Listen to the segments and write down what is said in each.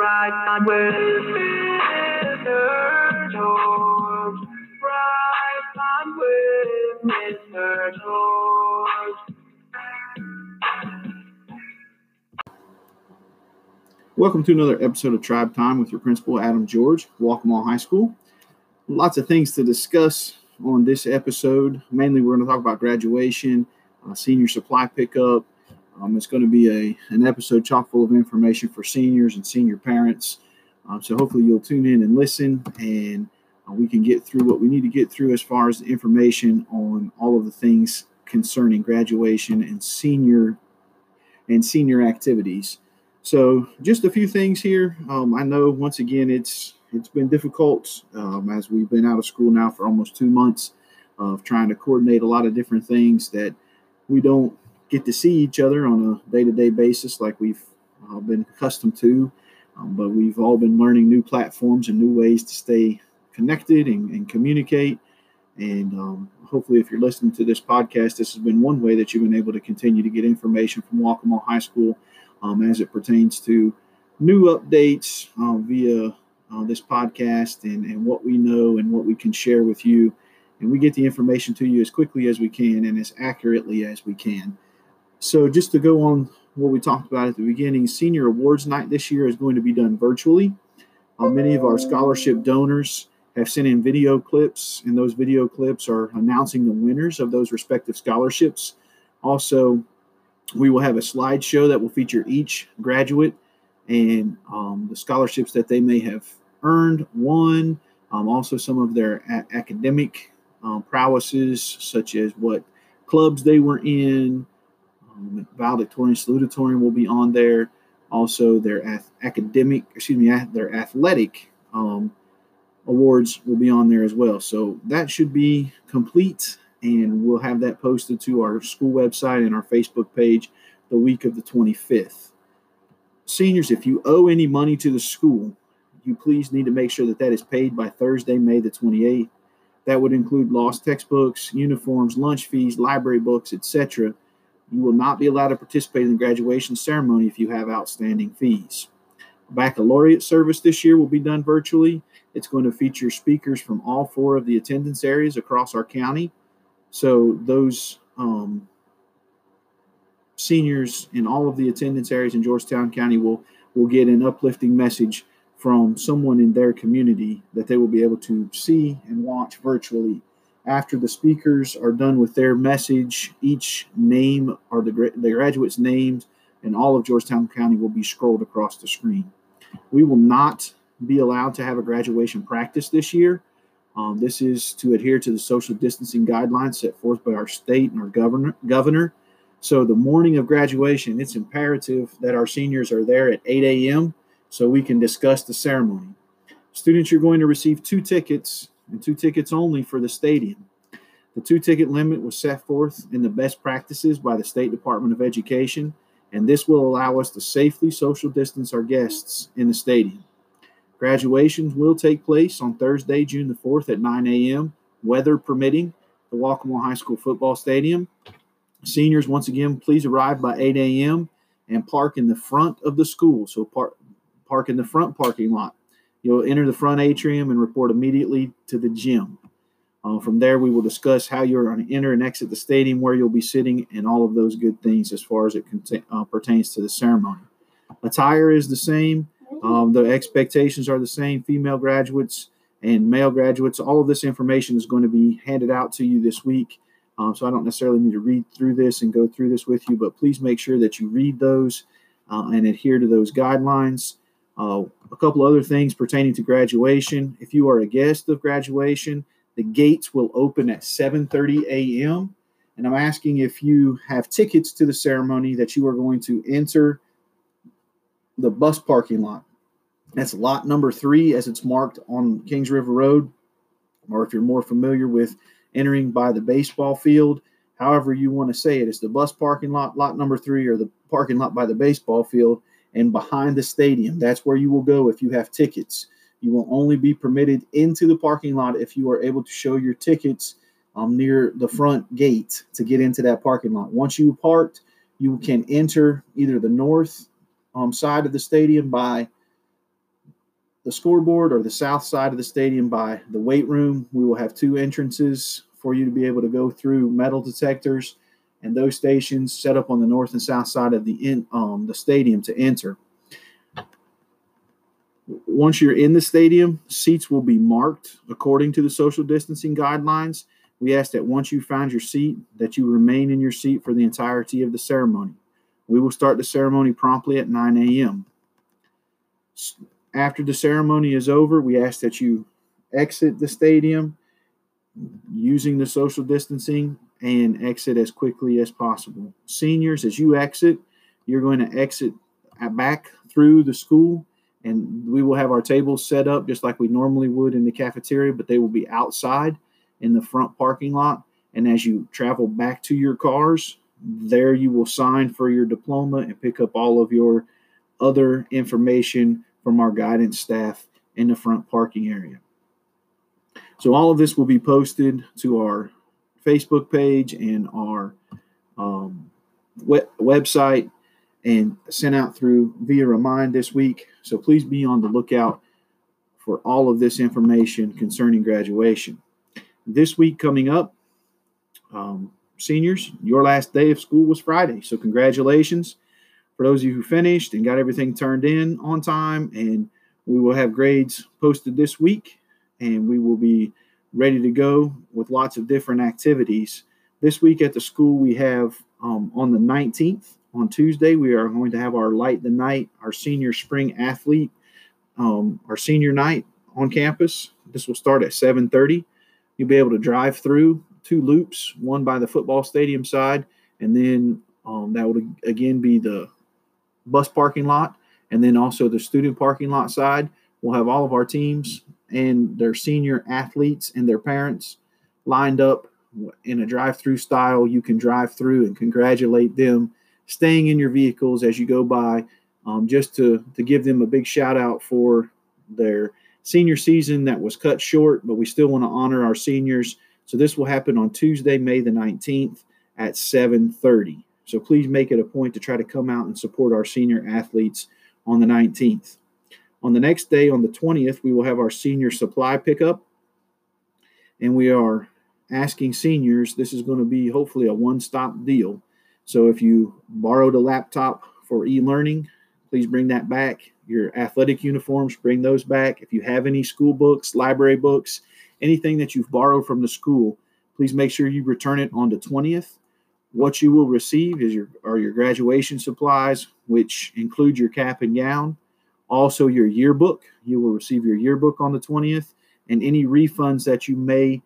Right Mr. George. Right Mr. George. Welcome to another episode of Tribe Time with your principal, Adam George, Waccamaw High School. Lots of things to discuss on this episode. Mainly, we're going to talk about graduation, uh, senior supply pickup. Um, it's going to be a an episode chock full of information for seniors and senior parents. Um, so hopefully, you'll tune in and listen, and uh, we can get through what we need to get through as far as information on all of the things concerning graduation and senior and senior activities. So, just a few things here. Um, I know once again it's it's been difficult um, as we've been out of school now for almost two months of trying to coordinate a lot of different things that we don't get to see each other on a day to day basis like we've uh, been accustomed to. Um, but we've all been learning new platforms and new ways to stay connected and, and communicate. And um, hopefully, if you're listening to this podcast, this has been one way that you've been able to continue to get information from Waccamaw High School um, as it pertains to new updates uh, via uh, this podcast and, and what we know and what we can share with you. And we get the information to you as quickly as we can and as accurately as we can. So, just to go on what we talked about at the beginning, Senior Awards Night this year is going to be done virtually. Uh, many of our scholarship donors have sent in video clips, and those video clips are announcing the winners of those respective scholarships. Also, we will have a slideshow that will feature each graduate and um, the scholarships that they may have earned, won, um, also some of their a- academic um, prowesses, such as what clubs they were in. Um, valedictorian, salutatorian will be on there. Also, their ath- academic, excuse me, their athletic um, awards will be on there as well. So that should be complete, and we'll have that posted to our school website and our Facebook page the week of the 25th. Seniors, if you owe any money to the school, you please need to make sure that that is paid by Thursday, May the 28th. That would include lost textbooks, uniforms, lunch fees, library books, etc. You will not be allowed to participate in the graduation ceremony if you have outstanding fees. Baccalaureate service this year will be done virtually. It's going to feature speakers from all four of the attendance areas across our county. So those um, seniors in all of the attendance areas in Georgetown County will will get an uplifting message from someone in their community that they will be able to see and watch virtually. After the speakers are done with their message, each name or the, the graduates' names and all of Georgetown County will be scrolled across the screen. We will not be allowed to have a graduation practice this year. Um, this is to adhere to the social distancing guidelines set forth by our state and our governor. governor. So, the morning of graduation, it's imperative that our seniors are there at 8 a.m. so we can discuss the ceremony. Students, you're going to receive two tickets and two tickets only for the stadium. The two ticket limit was set forth in the best practices by the State Department of Education, and this will allow us to safely social distance our guests in the stadium. Graduations will take place on Thursday, June the 4th at 9 a.m., weather permitting, the Waccamaw High School football stadium. Seniors, once again, please arrive by 8 a.m. and park in the front of the school. So park park in the front parking lot. You'll enter the front atrium and report immediately to the gym. Uh, from there, we will discuss how you're going to enter and exit the stadium, where you'll be sitting, and all of those good things as far as it uh, pertains to the ceremony. Attire is the same. Um, the expectations are the same. Female graduates and male graduates, all of this information is going to be handed out to you this week. Um, so I don't necessarily need to read through this and go through this with you, but please make sure that you read those uh, and adhere to those guidelines. Uh, a couple other things pertaining to graduation. If you are a guest of graduation, the gates will open at 7:30 a.m. And I'm asking if you have tickets to the ceremony that you are going to enter the bus parking lot. That's lot number three as it's marked on Kings River Road. Or if you're more familiar with entering by the baseball field, however you want to say it, it's the bus parking lot, lot number three, or the parking lot by the baseball field and behind the stadium. That's where you will go if you have tickets. You will only be permitted into the parking lot if you are able to show your tickets um, near the front gate to get into that parking lot. Once you parked, you can enter either the north um, side of the stadium by the scoreboard or the south side of the stadium by the weight room, we will have two entrances for you to be able to go through metal detectors and those stations set up on the north and south side of the in, um, the stadium to enter. Once you're in the stadium, seats will be marked according to the social distancing guidelines. We ask that once you find your seat, that you remain in your seat for the entirety of the ceremony. We will start the ceremony promptly at 9 a.m. After the ceremony is over, we ask that you exit the stadium using the social distancing and exit as quickly as possible. Seniors, as you exit, you're going to exit back through the school and we will have our tables set up just like we normally would in the cafeteria, but they will be outside in the front parking lot. And as you travel back to your cars, there you will sign for your diploma and pick up all of your other information from our guidance staff in the front parking area. So, all of this will be posted to our Facebook page and our um, web- website and sent out through via remind this week. So please be on the lookout for all of this information concerning graduation. This week coming up, um, seniors, your last day of school was Friday. So congratulations for those of you who finished and got everything turned in on time. And we will have grades posted this week and we will be ready to go with lots of different activities. This week at the school, we have um, on the 19th, on Tuesday, we are going to have our Light the Night, our senior spring athlete, um, our senior night on campus. This will start at 7:30. You'll be able to drive through two loops, one by the football stadium side, and then um, that would again be the bus parking lot, and then also the student parking lot side. We'll have all of our teams and their senior athletes and their parents lined up in a drive-through style. You can drive through and congratulate them staying in your vehicles as you go by, um, just to, to give them a big shout out for their senior season that was cut short, but we still want to honor our seniors. So this will happen on Tuesday, May the 19th at 7:30. So please make it a point to try to come out and support our senior athletes on the 19th. On the next day, on the 20th, we will have our senior supply pickup. And we are asking seniors, this is going to be hopefully a one stop deal. So if you borrowed a laptop for e learning, please bring that back. Your athletic uniforms, bring those back. If you have any school books, library books, anything that you've borrowed from the school, please make sure you return it on the 20th. What you will receive is your are your graduation supplies, which include your cap and gown, also your yearbook. You will receive your yearbook on the 20th, and any refunds that you may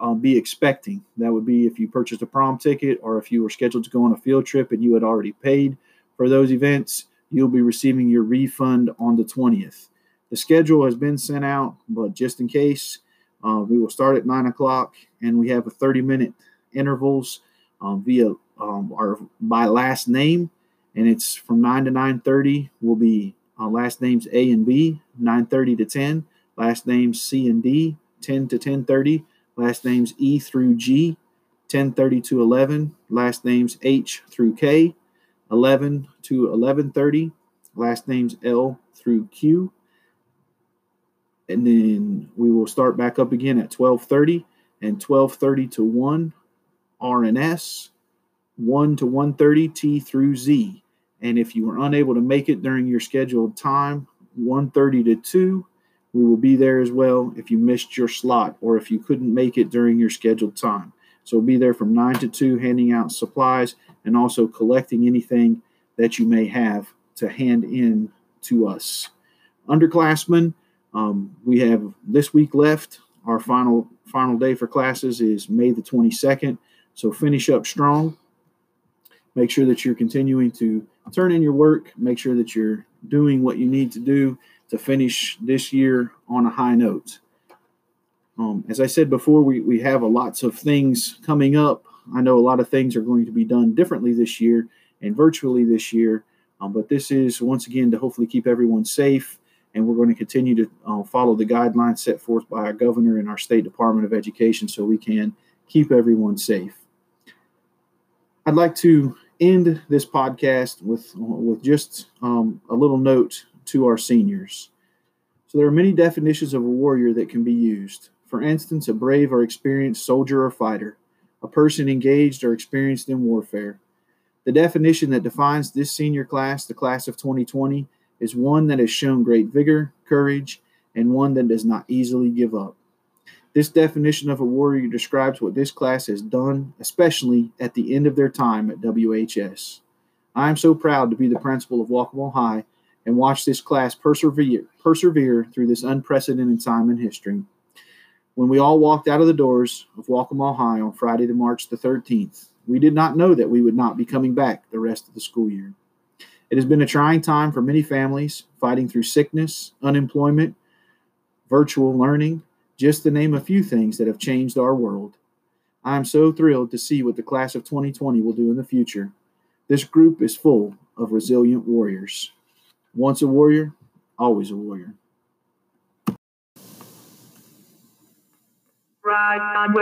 uh, be expecting. That would be if you purchased a prom ticket or if you were scheduled to go on a field trip and you had already paid for those events, you'll be receiving your refund on the 20th. The schedule has been sent out, but just in case, uh, we will start at 9 o'clock and we have a 30 minute intervals um, via um, our by last name and it's from 9 to 9.30 will be uh, last names a and b 9.30 to 10 last names c and d 10 to 10.30 last names E through G, 1030 to 11, last names H through K, 11 to 1130, last names L through Q. And then we will start back up again at 1230 and 1230 to 1, R and S, 1 to 130, T through Z. And if you were unable to make it during your scheduled time, 130 to 2, we will be there as well if you missed your slot or if you couldn't make it during your scheduled time. So we'll be there from 9 to 2 handing out supplies and also collecting anything that you may have to hand in to us. Underclassmen, um, we have this week left. Our final final day for classes is May the 22nd. So finish up strong. Make sure that you're continuing to turn in your work. Make sure that you're doing what you need to do to finish this year on a high note. Um, as I said before, we, we have a lots of things coming up. I know a lot of things are going to be done differently this year and virtually this year, um, but this is once again to hopefully keep everyone safe. And we're going to continue to uh, follow the guidelines set forth by our governor and our state Department of Education so we can keep everyone safe. I'd like to end this podcast with with just um, a little note to our seniors. So there are many definitions of a warrior that can be used. For instance, a brave or experienced soldier or fighter, a person engaged or experienced in warfare. The definition that defines this senior class, the class of 2020, is one that has shown great vigor, courage, and one that does not easily give up. This definition of a warrior describes what this class has done, especially at the end of their time at WHS. I am so proud to be the principal of Waccamaw High and watch this class persevere, persevere through this unprecedented time in history. When we all walked out of the doors of Waccamaw High on Friday, the March the 13th, we did not know that we would not be coming back the rest of the school year. It has been a trying time for many families, fighting through sickness, unemployment, virtual learning, just to name a few things that have changed our world. I am so thrilled to see what the class of 2020 will do in the future. This group is full of resilient warriors. Once a warrior, always a warrior. On